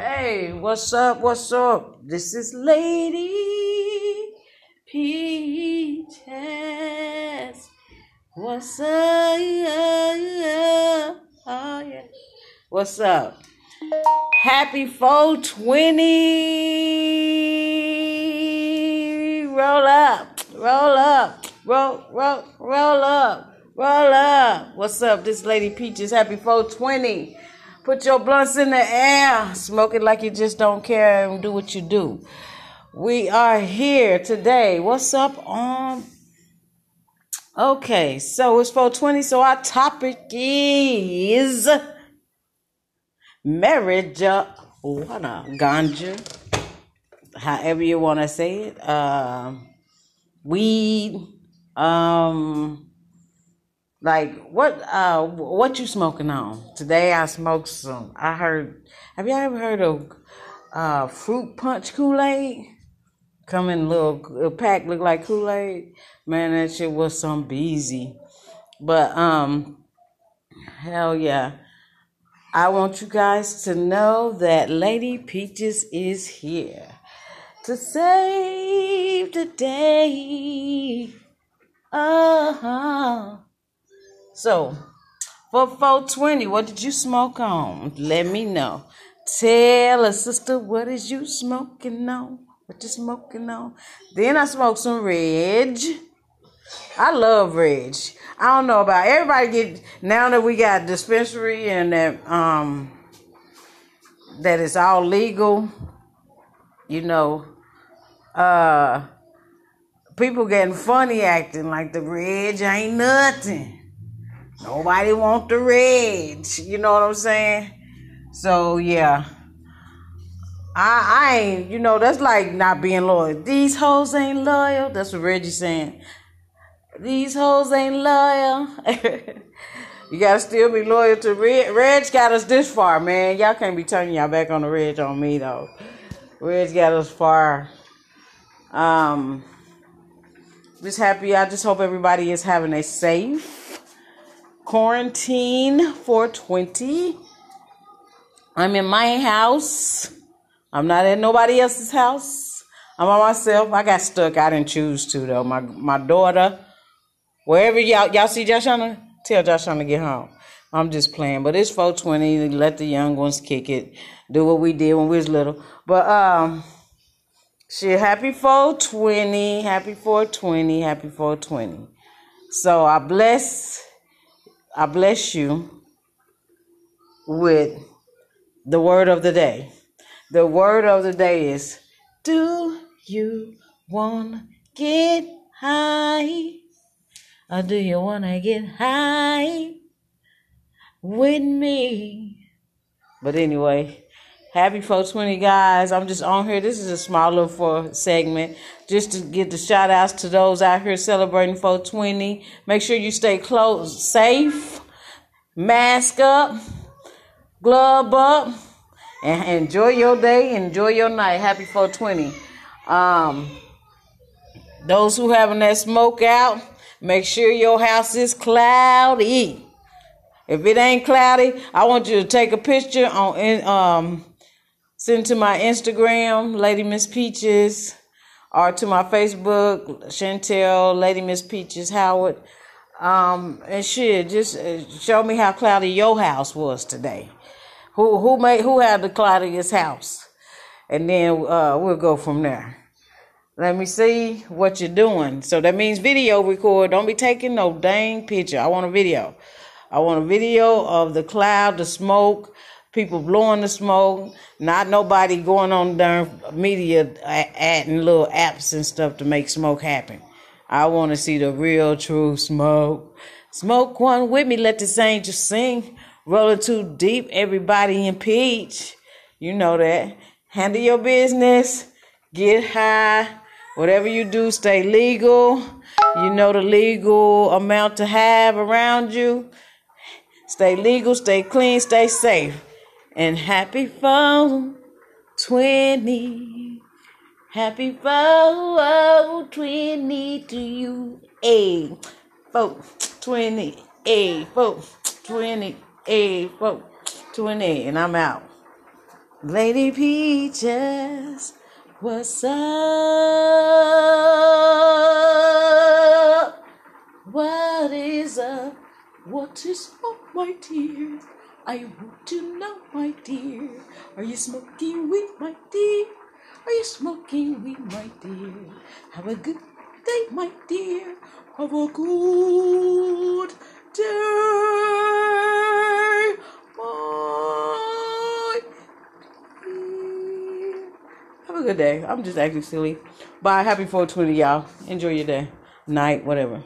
Hey, what's up? What's up? This is Lady Peaches. What's up? Oh, yeah. What's up? Happy 420. Roll up, roll up, roll, roll, roll up, roll up. What's up? This Lady Peaches. Happy 420. Put your blunts in the air. Smoke it like you just don't care and do what you do. We are here today. What's up on? Okay, so it's 420. So our topic is marriage. Uh, ganja. However you want to say it. Uh, weed. Um like what uh what you smoking on? Today I smoked some I heard have y'all ever heard of uh fruit punch Kool-Aid? Come in little a pack look like Kool-Aid. Man, that shit was some beezy. But um hell yeah. I want you guys to know that Lady Peaches is here to save the day. Uh-huh. So, for 420, what did you smoke on? Let me know. Tell a sister what is you smoking on? What you smoking on? Then I smoked some Reg. I love Reg. I don't know about everybody get now that we got dispensary and that um that it's all legal, you know, uh people getting funny acting like the Reg ain't nothing. Nobody want the reds. You know what I'm saying? So yeah. I I ain't, you know, that's like not being loyal. These hoes ain't loyal. That's what Reggie saying. These hoes ain't loyal. you gotta still be loyal to Reg. Reg got us this far, man. Y'all can't be turning y'all back on the Reg on me though. Reg got us far. Um just happy. I just hope everybody is having a safe quarantine 420. I'm in my house. I'm not at nobody else's house. I'm on myself. I got stuck. I didn't choose to though. My my daughter, wherever y'all y'all see Joshana, tell Joshana to get home. I'm just playing, but it's 420. Let the young ones kick it. Do what we did when we was little. But um, she happy 420, happy 420, happy 420. So I bless I bless you with the word of the day. The word of the day is Do you want to get high? Or do you want to get high with me? But anyway, happy 420, guys. I'm just on here. This is a small little for segment just to get the shout outs to those out here celebrating 420. Make sure you stay close, safe, mask up, glove up, and enjoy your day, enjoy your night. Happy 420. Um, those who having that smoke out, make sure your house is cloudy. If it ain't cloudy, I want you to take a picture on um send to my Instagram, Lady Miss Peaches or to my Facebook, Chantel, Lady Miss Peaches Howard. Um, and shit, just uh, show me how cloudy your house was today. Who who made who had the cloudiest house, and then uh, we'll go from there. Let me see what you're doing. So that means video record. Don't be taking no dang picture. I want a video. I want a video of the cloud, the smoke, people blowing the smoke, not nobody going on darn media adding little apps and stuff to make smoke happen. I want to see the real true smoke. Smoke one with me, let this angel sing. Rolling too deep, everybody impeach. You know that. Handle your business, get high. Whatever you do, stay legal. You know the legal amount to have around you. Stay legal, stay clean, stay safe and happy fall 20. Happy fall 20 to you. A four 20. A four 20. A four 20. And I'm out. Lady Peaches, what's up? What is up? What is up, my dear? I want to know, my dear. Are you smoking weed, my dear? Are you smoking weed, my dear? Have a good day, my dear. Have a good day, my dear. Have a good day. I'm just acting silly. Bye. Happy 420, y'all. Enjoy your day, night, whatever.